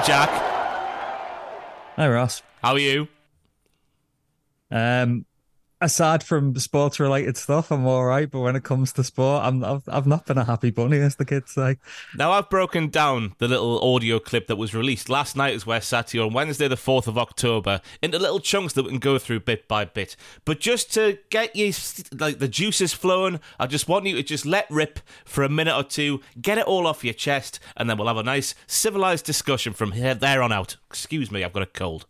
Hi, Jack. Hi, Ross. How are you? Um, aside from sports related stuff, I'm all right. But when it comes to sport, I'm I've, I've not been a happy bunny, as the kids say. Now, I've broken down the little audio clip that was released last night, as we're sat here on Wednesday, the 4th of October, into little chunks that we can go through bit by bit. But just to get you, like, the juices flowing, I just want you to just let rip for a minute or two, get it all off your chest, and then we'll have a nice civilized discussion from here there on out. Excuse me, I've got a cold.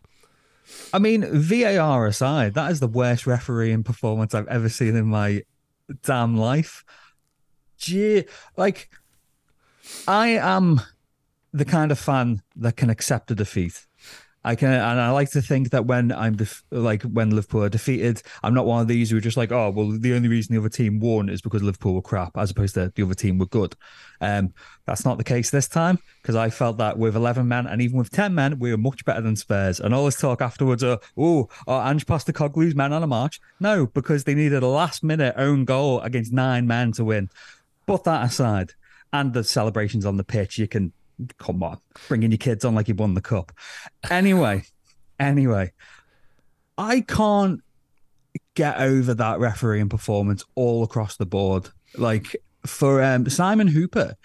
I mean, VAR aside, that is the worst refereeing performance I've ever seen in my damn life. Gee, like, I am the kind of fan that can accept a defeat. I can, and I like to think that when I'm def- like when Liverpool are defeated, I'm not one of these who are just like, oh, well, the only reason the other team won is because Liverpool were crap, as opposed to the other team were good. Um, that's not the case this time because I felt that with 11 men and even with 10 men, we were much better than Spurs. And all this talk afterwards, oh, oh, Ange Postecoglou's men on a march. No, because they needed a last minute own goal against nine men to win. But that aside, and the celebrations on the pitch, you can come on, bringing your kids on like you won the cup. Anyway, anyway, I can't get over that refereeing performance all across the board. Like for um, Simon Hooper,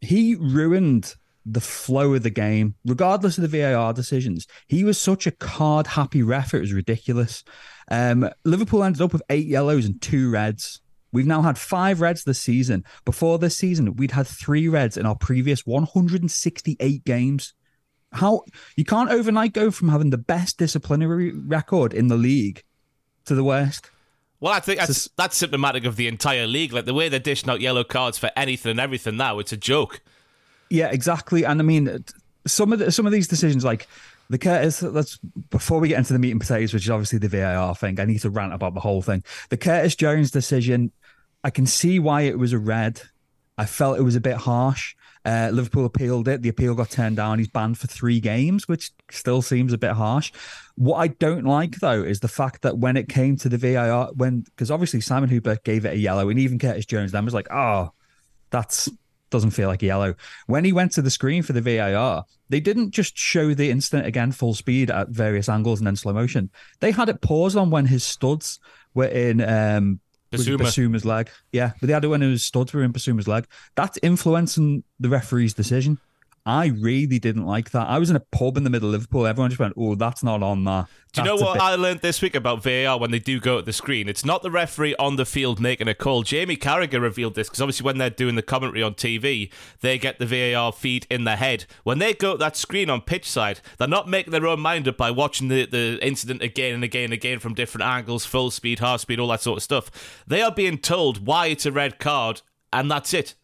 he ruined the flow of the game, regardless of the VAR decisions. He was such a card happy ref, it was ridiculous. Um, Liverpool ended up with eight yellows and two reds. We've now had five reds this season. Before this season, we'd had three reds in our previous 168 games. How you can't overnight go from having the best disciplinary record in the league to the worst. Well, I think that's that's symptomatic of the entire league. Like the way they're dishing out yellow cards for anything and everything now, it's a joke. Yeah, exactly. And I mean, some of the, some of these decisions, like the Curtis, let's before we get into the meat and potatoes, which is obviously the VAR thing. I need to rant about the whole thing. The Curtis Jones decision I can see why it was a red. I felt it was a bit harsh. Uh, Liverpool appealed it. The appeal got turned down. He's banned for three games, which still seems a bit harsh. What I don't like though is the fact that when it came to the VAR, when because obviously Simon Hooper gave it a yellow, and even Curtis Jones then was like, "Oh, that's doesn't feel like yellow." When he went to the screen for the VAR, they didn't just show the incident again full speed at various angles and then slow motion. They had it paused on when his studs were in um, Bissouma. Bissouma's leg. Yeah, but the other one who studs were in Bissouma's leg. That's influencing the referee's decision. I really didn't like that. I was in a pub in the middle of Liverpool. Everyone just went, "Oh, that's not on that." Do you know what bit- I learned this week about VAR when they do go at the screen? It's not the referee on the field making a call. Jamie Carragher revealed this because obviously when they're doing the commentary on TV, they get the VAR feed in their head. When they go at that screen on pitch side, they're not making their own mind up by watching the, the incident again and again and again from different angles, full speed, half speed, all that sort of stuff. They are being told why it's a red card, and that's it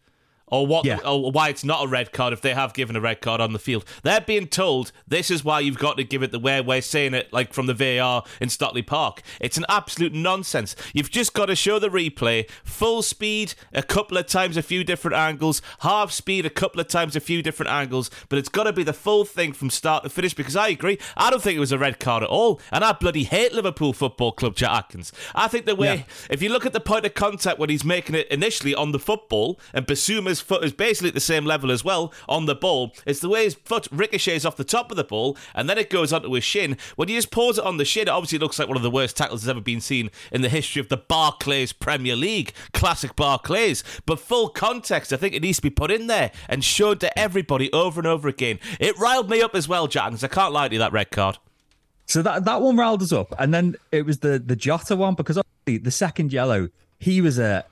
or what yeah. or why it's not a red card if they have given a red card on the field. They're being told this is why you've got to give it the way we're saying it, like from the VAR in Stockley Park. It's an absolute nonsense. You've just got to show the replay, full speed a couple of times, a few different angles, half speed a couple of times, a few different angles, but it's got to be the full thing from start to finish because I agree. I don't think it was a red card at all, and I bloody hate Liverpool Football Club, Jack Atkins. I think the way, yeah. if you look at the point of contact when he's making it initially on the football and Bissouma's foot is basically at the same level as well on the ball. It's the way his foot ricochets off the top of the ball and then it goes onto his shin. When you just pause it on the shin, it obviously looks like one of the worst tackles that's ever been seen in the history of the Barclays Premier League. Classic Barclays. But full context, I think it needs to be put in there and shown to everybody over and over again. It riled me up as well, Jack, I can't lie to you, that red card. So that that one riled us up, and then it was the the Jota one because obviously the second yellow, he was a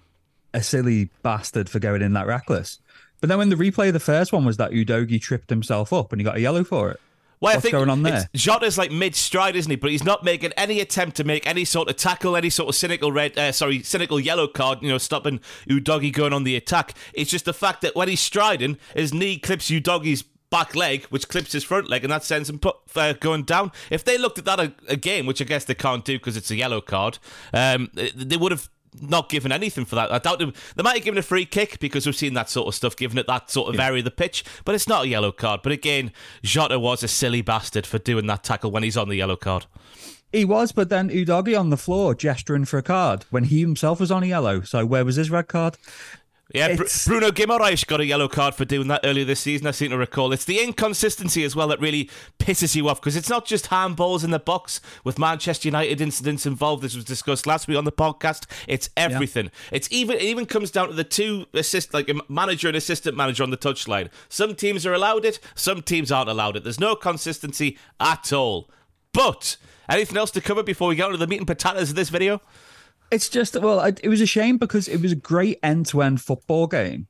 a silly bastard for going in that reckless. But then when the replay of the first one was that Udogie tripped himself up and he got a yellow for it. Well, What's I think going on there? Jota's like mid stride, isn't he? But he's not making any attempt to make any sort of tackle, any sort of cynical red, uh, sorry, cynical yellow card. You know, stopping Udogie going on the attack. It's just the fact that when he's striding, his knee clips Udogie's back leg, which clips his front leg, and that sends him put, uh, going down. If they looked at that again, which I guess they can't do because it's a yellow card, um, they would have not given anything for that. I doubt they, they might have given a free kick because we've seen that sort of stuff given at that sort of yeah. area of the pitch, but it's not a yellow card. But again, Jota was a silly bastard for doing that tackle when he's on the yellow card. He was, but then Udogie on the floor gesturing for a card when he himself was on a yellow. So where was his red card? Yeah, Br- Bruno Guimaraes got a yellow card for doing that earlier this season. I seem to recall. It's the inconsistency as well that really pisses you off because it's not just handballs in the box with Manchester United incidents involved. This was discussed last week on the podcast. It's everything. It's even it even comes down to the two assist like a manager and assistant manager on the touchline. Some teams are allowed it, some teams aren't allowed it. There's no consistency at all. But anything else to cover before we get into the meat and potatoes of this video? It's just well, it was a shame because it was a great end-to-end football game.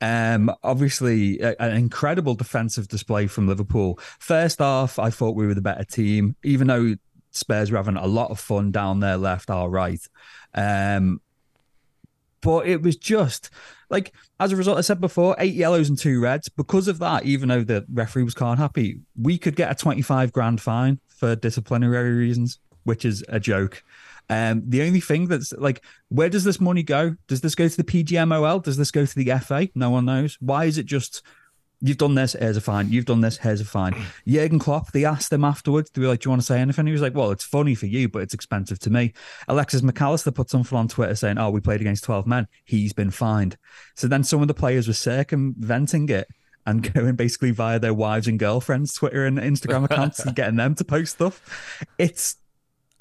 Um, obviously, a- an incredible defensive display from Liverpool. First off, I thought we were the better team, even though Spurs were having a lot of fun down their left, our right. Um, but it was just like as a result, I said before, eight yellows and two reds. Because of that, even though the referee was can't happy, we could get a twenty-five grand fine for disciplinary reasons, which is a joke. Um, the only thing that's like, where does this money go? Does this go to the PGMOL? Does this go to the FA? No one knows. Why is it just you've done this, here's a fine. You've done this, here's a fine. Jurgen Klopp, they asked him afterwards, they were like, Do you want to say anything? He was like, Well, it's funny for you, but it's expensive to me. Alexis Mac Allister put something on Twitter saying, Oh, we played against 12 men. He's been fined. So then some of the players were circumventing it and going basically via their wives and girlfriends' Twitter and Instagram accounts and getting them to post stuff. It's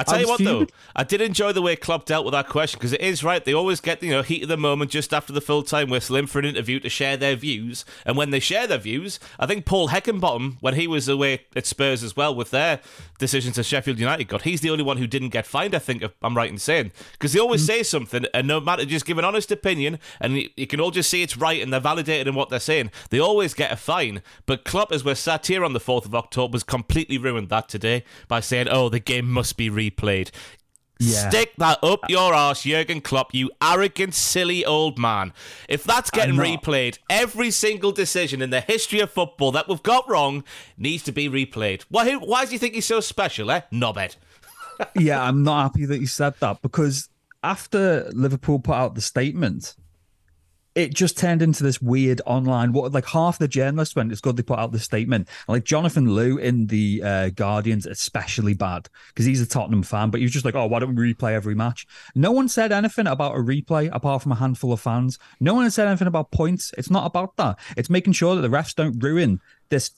I tell I'm you what, stupid. though, I did enjoy the way Klopp dealt with that question because it is right. They always get you know heat of the moment just after the full time whistle in for an interview to share their views. And when they share their views, I think Paul Heckingbottom, when he was away at Spurs as well with their decision to Sheffield United, got he's the only one who didn't get fined. I think if I'm right in saying because they always mm. say something and no matter just give an honest opinion and you, you can all just see it's right and they're validated in what they're saying. They always get a fine. But Klopp, as we're sat here on the fourth of October, has completely ruined that today by saying, "Oh, the game must be replayed." Yeah. Stick that up your arse, Jurgen Klopp, you arrogant, silly old man. If that's getting replayed, every single decision in the history of football that we've got wrong needs to be replayed. Why, why do you think he's so special, eh? Knobhead. yeah, I'm not happy that you said that because after Liverpool put out the statement, it just turned into this weird online. What like half the journalists went, "It's good they put out the statement." And like Jonathan Liew in the uh, Guardian's especially bad because he's a Tottenham fan, but he was just like, "Oh, why don't we replay every match?" No one said anything about a replay apart from a handful of fans. No one said anything about points. It's not about that. It's making sure that the refs don't ruin this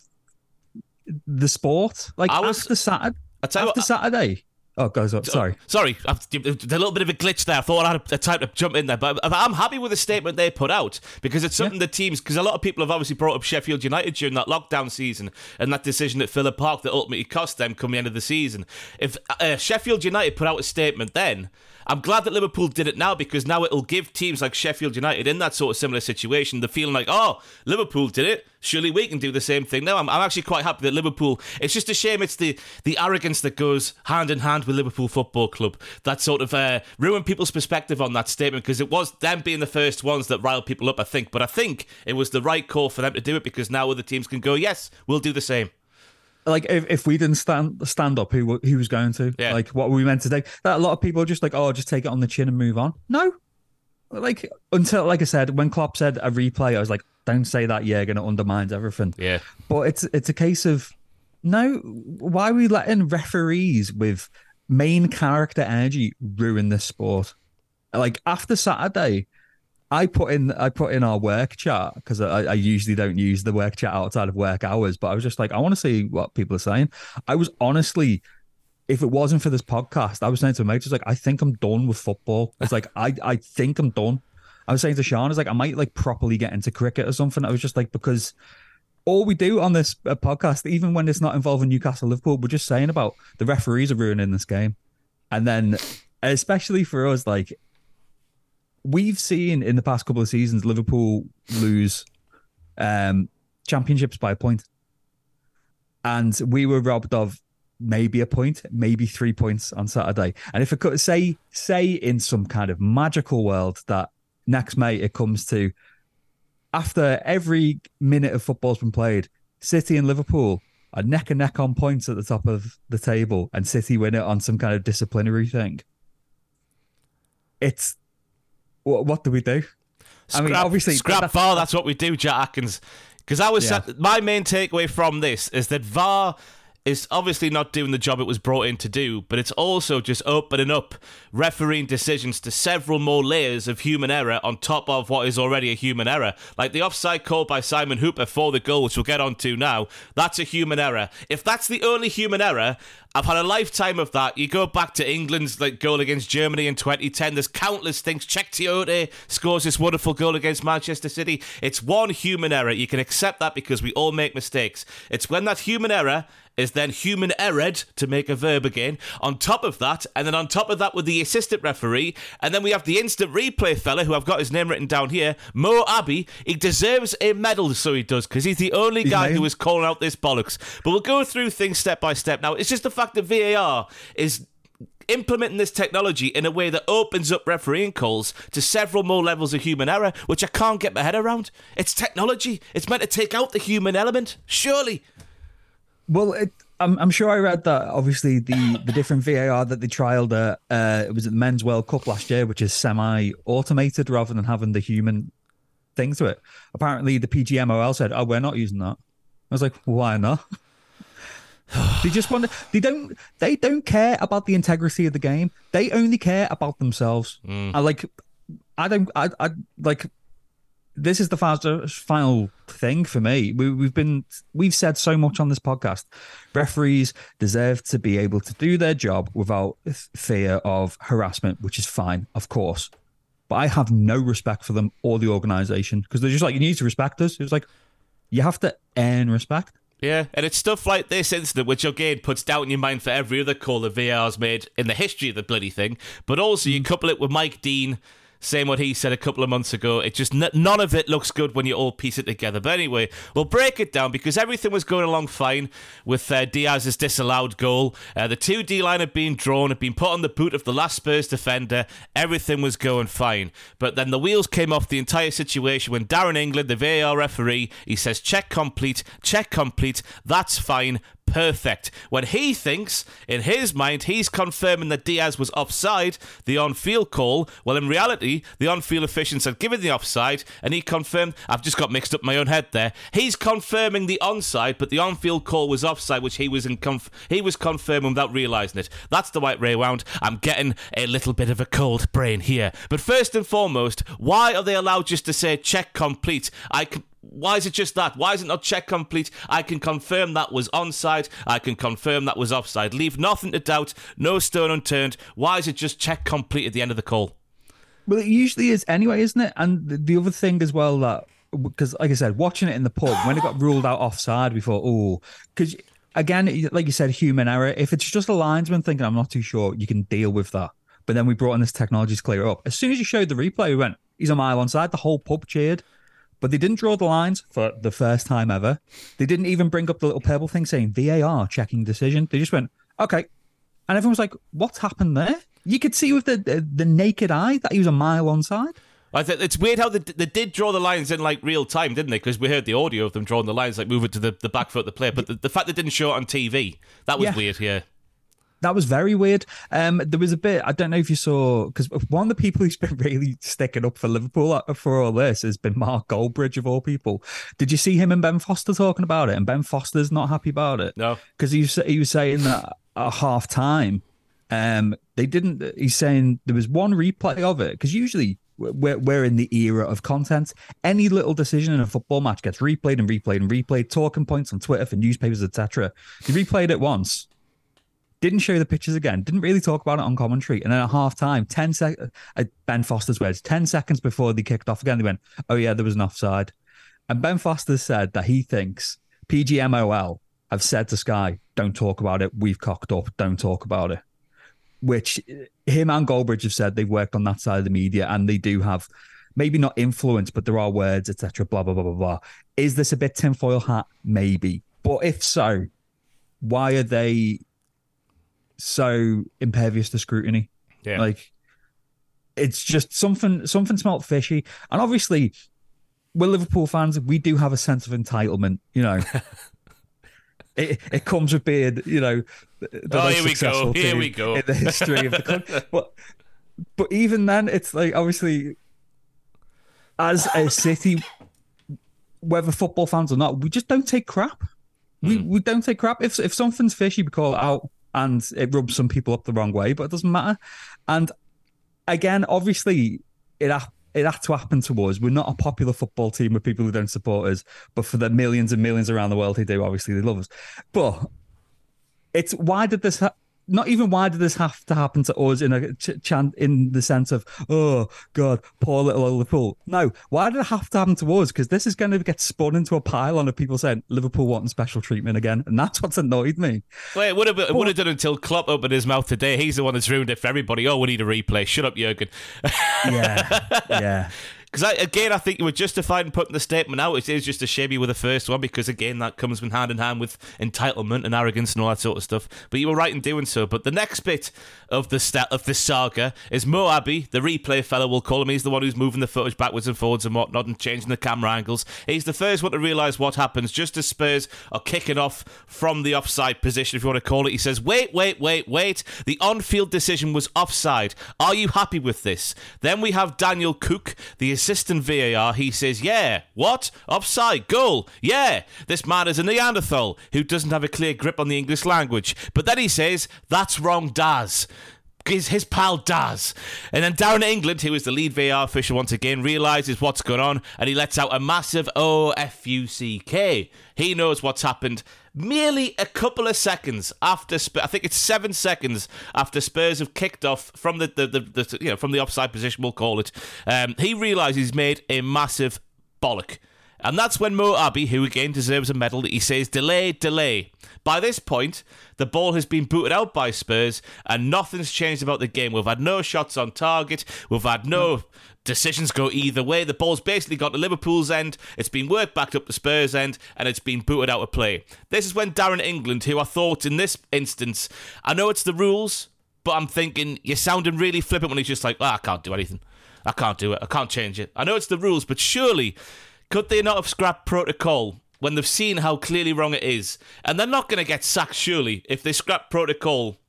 the sport. Like I was- after Saturday, after what, Saturday. Oh, goes up. Sorry. Sorry, a little bit of a glitch there. I thought I had a time to jump in there, but I'm happy with the statement they put out because it's something the teams. Because a lot of people have obviously brought up Sheffield United during that lockdown season and that decision at Villa Park that ultimately cost them come the end of the season. If uh, Sheffield United put out a statement then. I'm glad that Liverpool did it now because now it'll give teams like Sheffield United in that sort of similar situation the feeling like, oh, Liverpool did it. Surely we can do the same thing. No, I'm, I'm actually quite happy that Liverpool. It's just a shame it's the the arrogance that goes hand in hand with Liverpool Football Club that sort of uh, ruined people's perspective on that statement because it was them being the first ones that riled people up. I think, but I think it was the right call for them to do it because now other teams can go, yes, we'll do the same. Like if, if we didn't stand stand up, who who was going to? Yeah. Like what were we meant to do? That a lot of people are just like, oh, just take it on the chin and move on. No, like until like I said, when Klopp said a replay, I was like, don't say that. Yeah, going to undermines everything. Yeah. But it's it's a case of no. Why are we letting referees with main character energy ruin this sport? Like after Saturday, I put in I put in our work chat because I, I usually don't use the work chat outside of work hours. But I was just like, I want to see what people are saying. I was honestly, if it wasn't for this podcast, I was saying to my mate, just like, I think I'm done with football. It's like I I think I'm done. I was saying to Sean, it's like I might like properly get into cricket or something. I was just like because all we do on this uh, podcast, even when it's not involving Newcastle Liverpool, we're just saying about the referees are ruining this game, and then especially for us, like we've seen in the past couple of seasons, Liverpool lose um, championships by a point. and we were robbed of maybe a point, maybe three points on Saturday. And if it could say say in some kind of magical world that next May it comes to after every minute of football's been played, City and Liverpool are neck and neck on points at the top of the table, and City win it on some kind of disciplinary thing. It's what? What do we do? I mean, Scrap- obviously, scrap that's- VAR. That's what we do, Jack Atkins. Because I was Yeah. my main takeaway from this is that VAR is obviously not doing the job it was brought in to do, but it's also just opening up refereeing decisions to several more layers of human error on top of what is already a human error. Like the offside call by Simon Hooper for the goal, which we'll get on to now, that's a human error. If that's the only human error, I've had a lifetime of that. You go back to England's like goal against Germany in 2010. There's countless things. Cheick Tiote scores this wonderful goal against Manchester City. It's one human error. You can accept that because we all make mistakes. It's when that human error is then human erred to make a verb again. On top of that, and then on top of that with the assistant referee, and then we have the instant replay fella who I've got his name written down here, Mo Abbey. He deserves a medal, so he does, because he's the only guy who is calling out this bollocks. But we'll go through things step by step. Now, it's just the fact that VAR is implementing this technology in a way that opens up refereeing calls to several more levels of human error, which I can't get my head around. It's technology. It's meant to take out the human element. Surely. Well, it, I'm, I'm sure I read that obviously the, the different VAR that they trialed at uh, it was at the Men's World Cup last year, which is semi automated rather than having the human thing to it. Apparently, the PGMOL said, "Oh, we're not using that." I was like, "Why not?" they just want to, they don't they don't care about the integrity of the game. They only care about themselves. Mm. I like I don't I I like this is the final thing for me. We, we've been we've said so much on this podcast. Referees deserve to be able to do their job without fear of harassment, which is fine, of course. But I have no respect for them or the organization because they're just like you need to respect us. It's like you have to earn respect. Yeah, and it's stuff like this incident which again puts doubt in your mind for every other call that VAR's made in the history of the bloody thing. But also you mm. couple it with Mike Dean saying what he said a couple of months ago. It just none of it looks good when you all piece it together. But anyway, we'll break it down because everything was going along fine with uh, Diaz's disallowed goal. Uh, the two D line had been drawn, had been put on the boot of the last Spurs defender. Everything was going fine. But then the wheels came off the entire situation when Darren England, the VAR referee, he says check complete, check complete. That's fine perfect. When he thinks, in his mind, he's confirming that Diaz was offside, the on field call, well, in reality, the on field officials had given the offside, and he confirmed, I've just got mixed up my own head there. He's confirming the onside, but the on field call was offside, which he was in conf- he was confirming without realising it. That's the white ray wound. I'm getting a little bit of a cold brain here. But first and foremost, why are they allowed just to say check complete? I why is it just that? Why is it not check complete? I can confirm that was onside. I can confirm that was offside. Leave nothing to doubt. No stone unturned. Why is it just check complete at the end of the call? Well, it usually is anyway, isn't it? And the other thing as well that because, like I said, watching it in the pub when it got ruled out offside, we thought, oh, because again, like you said, human error. If it's just a linesman thinking, I'm not too sure, you can deal with that. But then we brought in this technology to clear it up. As soon as you showed the replay, we went, he's a mile onside. The whole pub cheered. But they didn't draw the lines for the first time ever. They didn't even bring up the little purple thing saying VAR checking decision. They just went, okay. And everyone was like, what's happened there? You could see with the, the, the naked eye that he was a mile onside. I th- it's weird how they, they did draw the lines in like real time, didn't they? Because we heard the audio of them drawing the lines, like moving to the, the back foot of the player. But the, the fact they didn't show it on TV, that was yeah. weird, yeah that was very weird. Um, there was a bit I don't know if you saw because one of the people who's been really sticking up for Liverpool uh, for all this has been Mark Goldbridge of all people. Did you see him and Ben Foster talking about it? And Ben Foster's not happy about it. No, because he was, he was saying that at half time, um, they didn't. He's saying there was one replay of it because usually we're, we're in the era of content. Any little decision in a football match gets replayed and replayed and replayed. Talking points on Twitter for newspapers, etc. He replayed it once didn't show the pictures again, didn't really talk about it on commentary. And then at half time, 10 seconds, uh, Ben Foster's words, 10 seconds before they kicked off again, they went, oh, yeah, there was an offside. And Ben Foster said that he thinks PGMOL have said to Sky, don't talk about it. We've cocked up. Don't talk about it. Which him and Goldbridge have said they've worked on that side of the media and they do have maybe not influence, but there are words, etc. Blah, blah, blah, blah, blah. Is this a bit tinfoil hat? Maybe. But if so, why are they so impervious to scrutiny. Yeah. Like it's just something something smelt fishy. And obviously, we're Liverpool fans, we do have a sense of entitlement, you know. it, it comes with being, you know, the oh, most successful Here we go. in the history of the country. but but even then, it's like obviously as a city, whether football fans or not, we just don't take crap. We hmm. we don't take crap. If if something's fishy, we call it out, and it rubs some people up the wrong way, but it doesn't matter. And again, obviously, it it had to happen to us. We're not a popular football team with people who don't support us, but for the millions and millions around the world who do, obviously they love us. But it's why did this ha- not even why did this have to happen to us in a ch- chant in the sense of oh god poor little Liverpool. No why did it have to happen to us? Because this is going to get spun into a pile on of people saying Liverpool wanting special treatment again and that's what's annoyed me. Well it would have, it would have done until Klopp opened his mouth today. He's the one that's ruined it for everybody. Oh we need a replay. Shut up Jurgen. Yeah yeah because again, I think you were justified in putting the statement out. It is just a shame you were the first one because again, that comes hand in hand with entitlement and arrogance and all that sort of stuff. But you were right in doing so. But the next bit of the st- of the saga is Mo Abbey, the replay fellow. We'll call him. He's the one who's moving the footage backwards and forwards and whatnot and changing the camera angles. He's the first one to realise what happens just as Spurs are kicking off from the offside position, if you want to call it. He says, "Wait, wait, wait, wait! The on-field decision was offside. Are you happy with this?" Then we have Daniel Cook, the assistant VAR, he says, Yeah, what? Offside, goal, yeah. This man is a Neanderthal who doesn't have a clear grip on the English language. But then he says, That's wrong, Daz his, his pal Daz. And then Darren England, who is the lead VAR official once again, realises what's going on and he lets out a massive O F U C K. He knows what's happened merely a couple of seconds after I think it's seven seconds after Spurs have kicked off from the, the, the, the you know from the offside position we'll call it um, he realises he's made a massive bollock and that's when Mo Abbey, who again deserves a medal, he says, delay, delay. By this point, the ball has been booted out by Spurs and nothing's changed about the game. We've had no shots on target. We've had no decisions go either way. The ball's basically got to Liverpool's end, it's been worked back up to Spurs' end, and it's been booted out of play. This is when Darren England, who I thought in this instance, I know it's the rules, but I'm thinking you're sounding really flippant when he's just like, oh, I can't do anything. I can't do it. I can't change it. I know it's the rules, but surely could they not have scrapped protocol when they've seen how clearly wrong it is? And they're not going to get sacked, surely, if they scrap protocol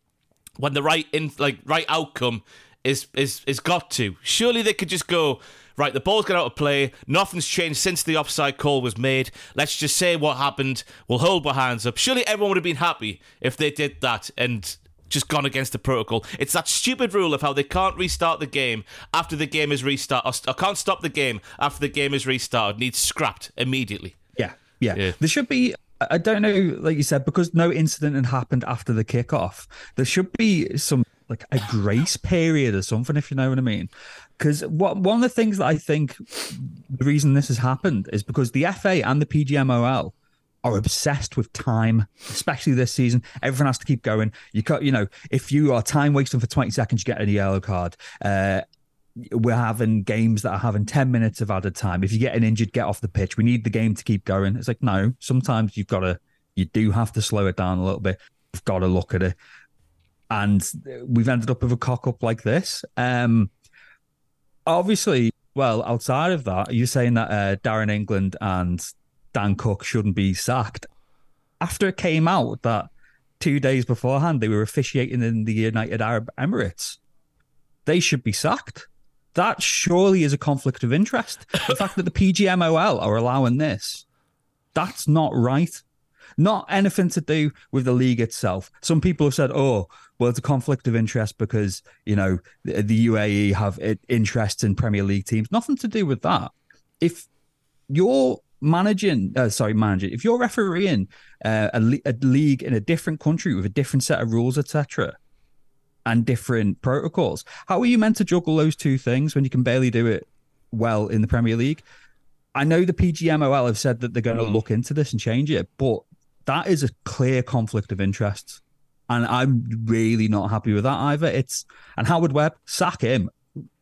when the right in like right outcome is is is got to. Surely they could just go. Right, the ball's got out of play. Nothing's changed since the offside call was made. Let's just say what happened. We'll hold our hands up. Surely everyone would have been happy if they did that and just gone against the protocol. It's that stupid rule of how they can't restart the game after the game is restarted, or, can't stop the game after the game is restarted. Needs scrapped immediately. Yeah, yeah. yeah. There should be. I don't know, like you said, because no incident had happened after the kickoff. There should be some like a grace period or something, if you know what I mean. Because what one of the things that I think the reason this has happened is because the FA and the PGMOL are obsessed with time, especially this season. Everyone has to keep going. You cut, you know, if you are time wasting for 20 seconds, you get a yellow card. Uh, we're having games that are having 10 minutes of added time. If you get an injured, get off the pitch. We need the game to keep going. It's like, no, sometimes you've got to, you do have to slow it down a little bit. We've got to look at it. And we've ended up with a cock up like this. Um, obviously, well, outside of that, you're saying that uh, Darren England and Dan Cook shouldn't be sacked. After it came out that two days beforehand they were officiating in the United Arab Emirates, they should be sacked. That surely is a conflict of interest. The fact that the PGMOL are allowing this, that's not right. Not anything to do with the league itself. Some people have said, oh, well, it's a conflict of interest because, you know, the, the UAE have interests in Premier League teams. Nothing to do with that. If you're managing, uh, sorry, managing, if you're refereeing uh, a, a league in a different country with a different set of rules, etc., and different protocols, how are you meant to juggle those two things when you can barely do it well in the Premier League? I know the PGMOL have said that they're going to look into this and change it, but that is a clear conflict of interest. And I'm really not happy with that either. It's and Howard Webb, sack him.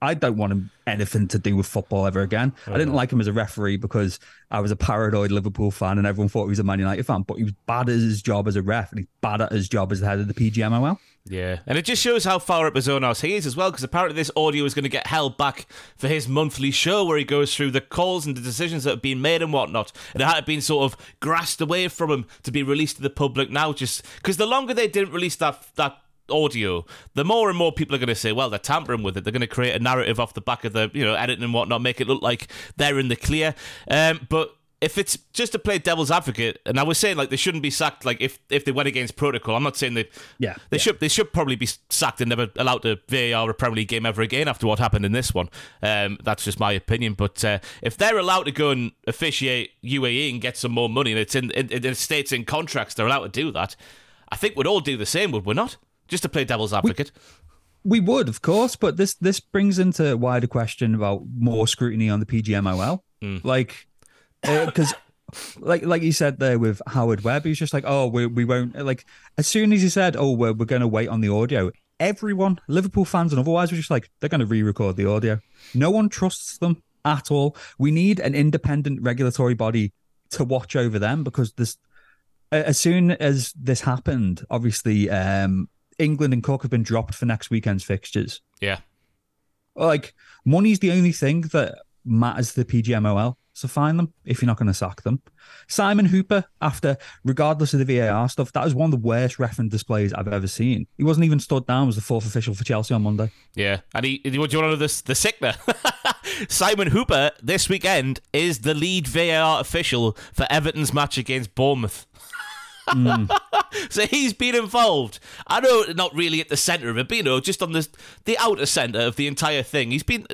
I don't want him anything to do with football ever again. Oh, I didn't like him as a referee because I was a paranoid Liverpool fan and everyone thought he was a Man United fan, but he was bad at his job as a ref and he's bad at his job as the head of the PGMOL. Yeah, and it just shows how far up his own house he is as well, because apparently this audio is going to get held back for his monthly show where he goes through the calls and the decisions that have been made and whatnot. And it had been sort of grasped away from him to be released to the public now, just because the longer they didn't release that that audio, the more and more people are going to say, well, they're tampering with it. They're going to create a narrative off the back of the, you know, editing and whatnot, make it look like they're in the clear. Um, but if it's just to play devil's advocate, and I was saying like they shouldn't be sacked. Like if if they went against protocol, I'm not saying they. Yeah, they yeah. should they should probably be sacked and never allowed to VAR a Premier League game ever again after what happened in this one. Um, that's just my opinion. But uh, if they're allowed to go and officiate UAE and get some more money, and it's in, in, in states in contracts they're allowed to do that, I think we'd all do the same, would we not? Just to play devil's advocate. We, we would, of course, but this this brings into a wider question about more scrutiny on the PGMOL. Mm. Like, because. like like you said there with Howard Webb, he's just like, oh, we, we won't like as soon as he said, oh, we're, we're going to wait on the audio, everyone, Liverpool fans and otherwise, were just like, they're going to re-record the audio. No one trusts them at all. We need an independent regulatory body to watch over them because this, as soon as this happened, obviously, um, England and Cook have been dropped for next weekend's fixtures. Yeah, like money's the only thing that matters to the PGMOL. So find them if you're not going to sack them. Simon Hooper, after regardless of the VAR stuff, that was one of the worst reference displays I've ever seen. He wasn't even stood down as the fourth official for Chelsea on Monday. Yeah, and he. Do you want to know this? The sickner. Simon Hooper this weekend is the lead VAR official for Everton's match against Bournemouth. Mm. so he's been involved. I know, not really at the centre of it, but you know, just on the the outer centre of the entire thing. He's been.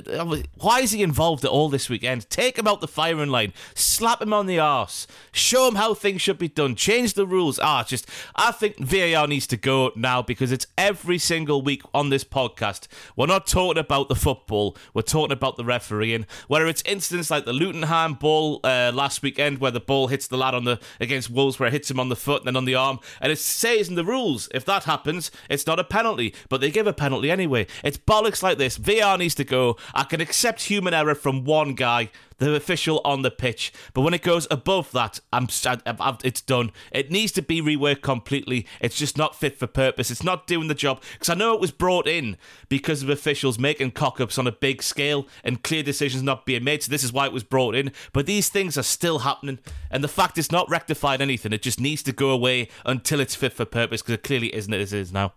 Why is he involved at all this weekend? Take him out the firing line, slap him on the arse, show him how things should be done, change the rules. Ah, just I think VAR needs to go now because it's every single week on this podcast. We're not talking about the football. We're talking about the refereeing. Whether it's incidents like the Luton ball uh, last weekend, where the ball hits the lad on the against Wolves, where it hits him on the foot and then on the arm, and it says in the rules if that happens, it's not a penalty, but they give a penalty anyway. It's bollocks like this. VR needs to go. I can accept human error from one guy, the official on the pitch, but when it goes above that, I'm, i it's done. It needs to be reworked completely. It's just not fit for purpose. It's not doing the job because I know it was brought in because of officials making cock-ups on a big scale and clear decisions not being made. So this is why it was brought in. But these things are still happening, and the fact it's not rectified anything. It just needs to go away until it's fit for purpose because it clearly isn't as it is now.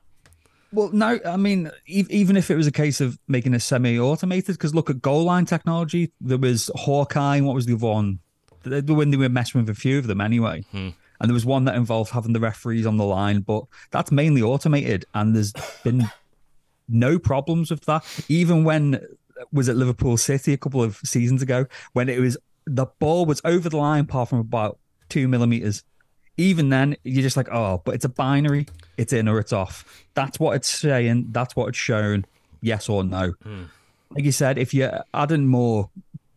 Well, no, I mean, e- even if it was a case of making it semi-automated, because look at goal line technology. There was Hawkeye, and what was the other one? When they were messing with a few of them anyway. Hmm. And there was one that involved having the referees on the line, but that's mainly automated, and there's been no problems with that. Even when was it Liverpool City a couple of seasons ago when it was the ball was over the line apart from about two millimeters. Even then, you're just like, oh, but it's a binary. It's in or it's off. That's what it's saying. That's what it's shown. Yes or no. Hmm. Like you said, if you're adding more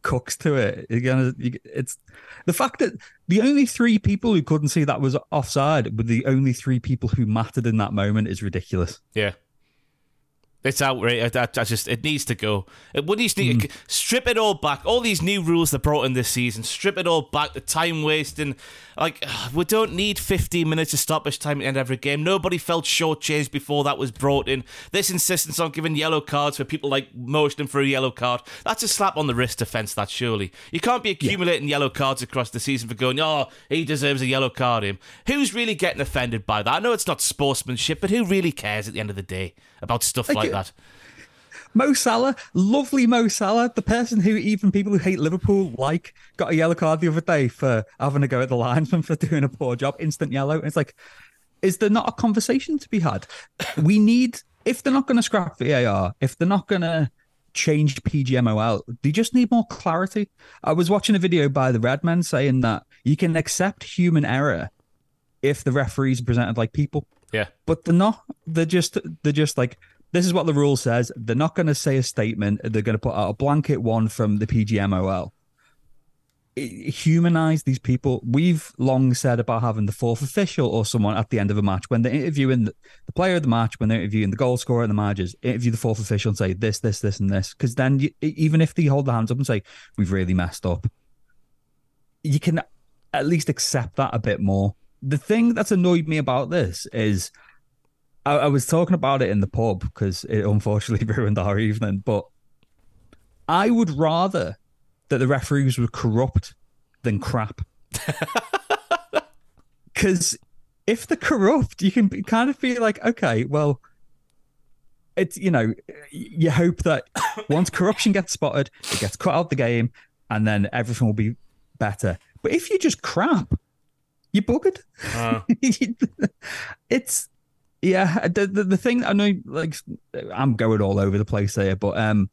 cooks to it, you're gonna. You, it's the fact that the only three people who couldn't see that was offside, but the only three people who mattered in that moment is ridiculous. Yeah. It's outrageous. That, that just it needs to go. It would need to hmm. strip it all back. All these new rules they brought in this season, strip it all back. The time wasting, like we don't need 15 minutes of stoppage time at the end of every game. Nobody felt shortchanged before that was brought in. This insistence on giving yellow cards for people like motioning for a yellow card. That's a slap on the wrist offence. That surely you can't be accumulating yellow cards across the season for going. Oh, he deserves a yellow card. Him. Who's really getting offended by that? I know it's not sportsmanship, but who really cares at the end of the day about stuff like, Like, that? Mo Salah, lovely Mo Salah, the person who even people who hate Liverpool like, got a yellow card the other day for having a go at the linesman for doing a poor job, instant yellow. It's like, is there not a conversation to be had? We need, if they're not going to scrap VAR, if they're not going to change PGMOL, they just need more clarity. I was watching a video by the Redmen saying that you can accept human error if the referees are presented like people Yeah. but they're not. They're just they're just like this is what the rule says. They're not going to say a statement. They're going to put out a blanket one from the PGMOL. Humanize these people. We've long said about having the fourth official or someone at the end of a match when they're interviewing the, player of the match, when they're interviewing the goal scorer and the managers, interview the fourth official and say this, this, this, and this. Because then, you, even if they hold their hands up and say we've really messed up, you can at least accept that a bit more. The thing that's annoyed me about this is I, I was talking about it in the pub because it unfortunately ruined our evening, but I would rather that the referees were corrupt than crap. Because if they're corrupt, you can be, kind of feel like, okay, well, it's, you know, you hope that once corruption gets spotted, it gets cut out the game, and then everything will be better. But if you just crap, you're buggered. Uh. it's yeah. The, the the thing I know, like I'm going all over the place here, but um,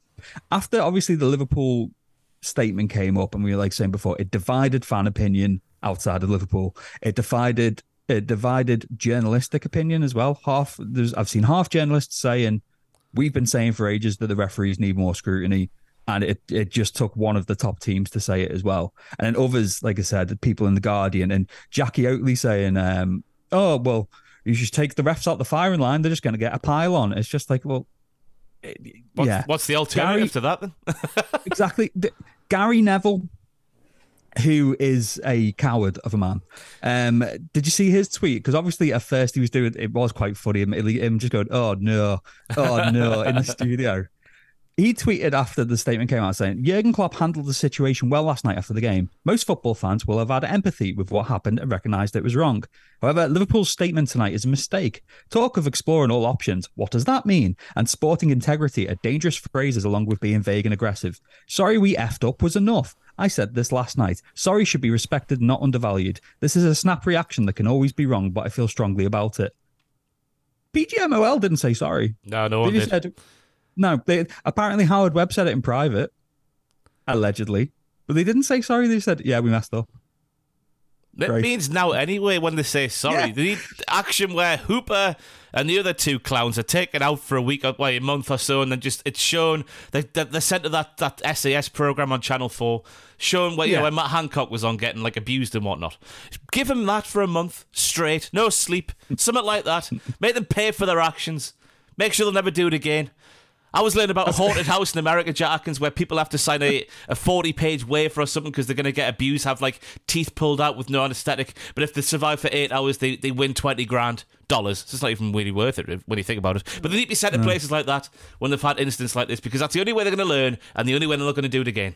after obviously the Liverpool statement came up, and we were like saying before, it divided fan opinion outside of Liverpool. It divided it divided journalistic opinion as well. Half there's I've seen half journalists saying we've been saying for ages that the referees need more scrutiny. And it, it just took one of the top teams to say it as well. And then others, like I said, people in the Guardian and Jacqui Oatley saying, um, "Oh well, you should take the refs out the firing line. They're just going to get a pile on." It's just like, well, What's, yeah. what's the alternative Gary- to that then? exactly. The- Gary Neville, who is a coward of a man. Um, did you see his tweet? Because obviously at first he was doing it was quite funny. Him, him just going, "Oh no, oh no," in the studio. He tweeted after the statement came out saying, Jurgen Klopp handled the situation well last night after the game. Most football fans will have had empathy with what happened and recognised it was wrong. However, Liverpool's statement tonight is a mistake. Talk of exploring all options. What does that mean? And sporting integrity are dangerous phrases along with being vague and aggressive. Sorry we effed up was enough. I said this last night. Sorry should be respected, not undervalued. This is a snap reaction that can always be wrong, but I feel strongly about it. PGMOL didn't say sorry. No, no They one just did. said no. They apparently Howard Webb said it in private, allegedly, but they didn't say sorry. They said, "Yeah, we messed up." It Right. means now anyway when they say sorry. Yeah. They need action where Hooper and the other two clowns are taken out for a week uh, or well, a month or so, and then just it's shown they they- they're sent to that that SAS program on Channel Four, showing where you know Yeah. when Matt Hancock was on getting like abused and whatnot. Give them that for a month straight, no sleep, something like that. Make them pay for their actions. Make sure they'll never do it again. I was learning about a haunted house in America, Jack Atkins, where people have to sign a, a 40 page waiver or something because they're going to get abused, have like teeth pulled out with no anesthetic. But if they survive for eight hours, they, they win 20 grand dollars. So it's not even really worth it when you think about it. But they need to be sent to places like that when they've had incidents like this because that's the only way they're going to learn and the only way they're not going to do it again.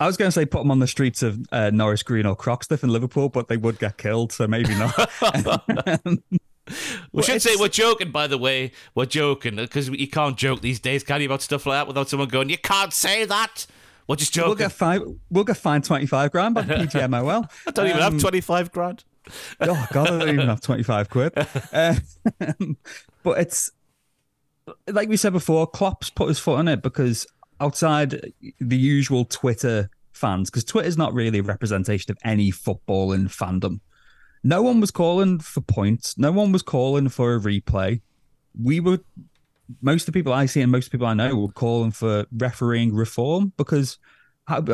I was going to say put them on the streets of uh, Norris Green or Croxteth in Liverpool, but they would get killed, so maybe not. We should say we're joking, by the way. We're joking because you can't joke these days, can you, about stuff like that without someone going, you can't say that. We're just joking. we'll get fined. We'll get fined twenty five grand by the PGMOL. I don't even Um, have 25 grand. Oh God, I don't even have twenty five quid. Uh, but it's like we said before. Klopp's put his foot on it because outside the usual Twitter fans, because Twitter's not really a representation of any football and fandom. No one was calling for points. No one was calling for a replay. We were most of the people I see and most of the people I know were calling for refereeing reform because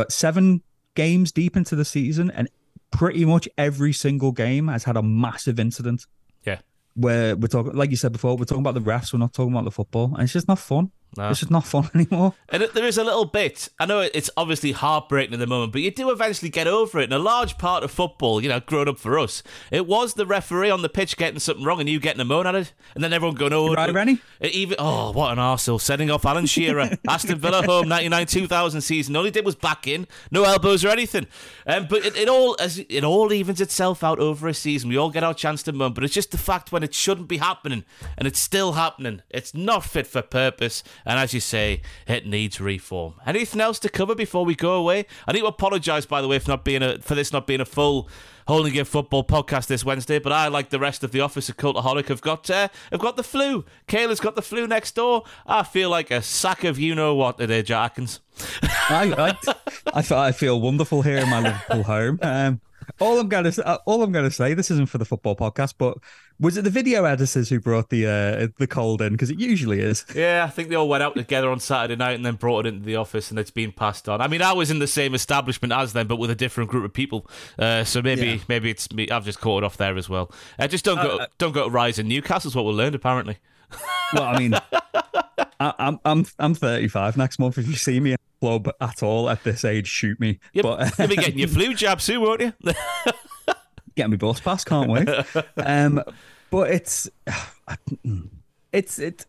seven games deep into the season and pretty much every single game has had a massive incident Yeah. where we're talking like you said before we're talking about the refs we're not talking about the football and it's just not fun No. it's just not fun anymore And there is a little bit. I know it's obviously heartbreaking at the moment, but you do eventually get over it. And a large part of football, you know, growing up for us, it was the referee on the pitch getting something wrong and you getting a moan at it, and then everyone going, "Oh, right Rennie even oh, what an arsehole setting off Alan Shearer, Aston Villa home, ninety nine two thousand season. All he did was back in, no elbows or anything. Um, but it, it all as it all evens itself out over a season. We all get our chance to moan, but it's just the fact when it shouldn't be happening and it's still happening. It's not fit for purpose, and as you say, it needs reform. Anything else to cover before we go away? I need to apologise, by the way, for not being a for this not being a full. Hold And Give Football podcast this Wednesday, but I, like the rest of the office of Cultaholic, have got uh, have got the flu. Kayla's got the flu next door. I feel like a sack of you know what today, Jack Atkins. I, I, I, I feel wonderful here in my Liverpool home. Um, all I'm gonna uh, all I'm gonna say, this isn't for the football podcast, but was it the video editors who brought the uh, the cold in? Because it usually is. Yeah, I think they all went out together on Saturday night and then brought it into the office, and it's been passed on. I mean, I was in the same establishment as them, but with a different group of people. Uh, so maybe Yeah. maybe it's me. I've just caught it off there as well. Uh, just don't go don't go to Rise in Newcastle's what we learned apparently. Well, I mean, I, I'm I'm I'm 35 next month. If you see me club at all at this age, shoot me. Yep. But You'll be getting your flu jab soon, won't you? get me bus pass, can't wait. um, but it's it's it.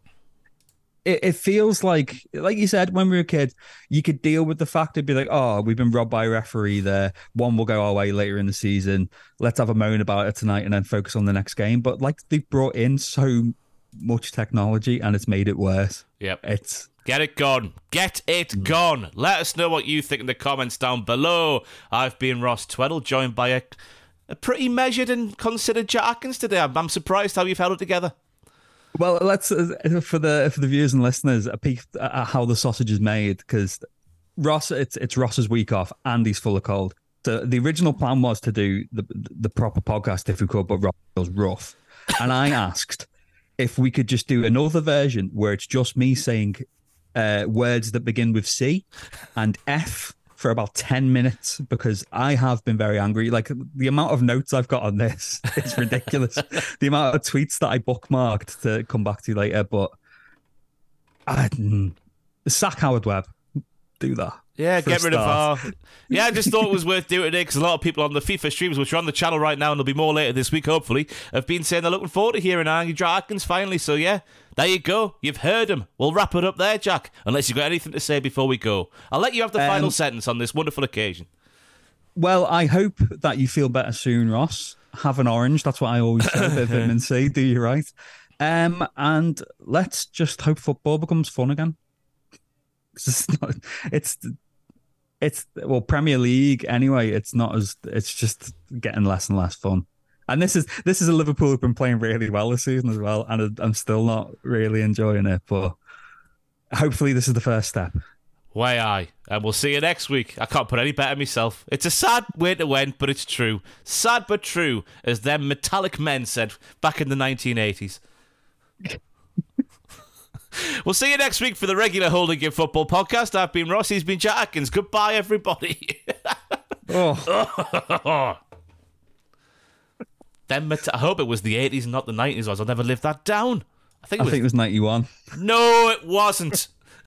It, it feels like, like you said, when we were kids, you could deal with the fact it'd be like, oh, we've been robbed by a referee there. One will go our way later in the season. Let's have a moan about it tonight and then focus on the next game. But like they've brought in so much technology and it's made it worse. yep. It's Get it gone. Get it gone. Let us know what you think in the comments down below. I've been Ross Tweddell, joined by a, a pretty measured and considered Jack Atkins today. I'm, I'm surprised how you've held it together. Well, let's uh, for the for the viewers and listeners a peek at how the sausage is made because Ross, it's it's Ross's week off and he's full of cold. So the original plan was to do the the proper podcast if we could, but Ross was rough, and I asked if we could just do another version where it's just me saying uh, words that begin with C and F for about 10 minutes because I have been very angry. Like the amount of notes I've got on this is ridiculous. the amount of tweets that I bookmarked to come back to later, but I, mm, sack Howard Webb. Do that. Yeah, get rid start. of our. Yeah, I just thought it was worth doing today because a lot of people on the FIFA streams, which are on the channel right now, and there'll be more later this week, hopefully, have been saying they're looking forward to hearing Andy Atkins finally. So, yeah, there you go. You've heard him. We'll wrap it up there, Jack, unless you've got anything to say before we go. I'll let you have the um, final sentence on this wonderful occasion. Well, I hope that you feel better soon, Ross. Have an orange. That's what I always say. vitamin C. Do you right? Um, and let's just hope football becomes fun again. It's, not, it's it's well Premier League anyway. It's not as it's just getting less and less fun. And this is this is a Liverpool who've been playing really well this season as well, and I'm still not really enjoying it. But hopefully, this is the first step. Way I, and we'll see you next week. I can't put any better myself. It's a sad way to end, but it's true. Sad but true, as them metallic men said back in the 1980s. We'll see you next week for the regular Hold And Give Football podcast. I've been Ross. He's been Jack Atkins. Goodbye, everybody. oh. then I hope it was the 80s and not the 90s, or I'll never live that down. I think it was, I think it was 91. No, it wasn't.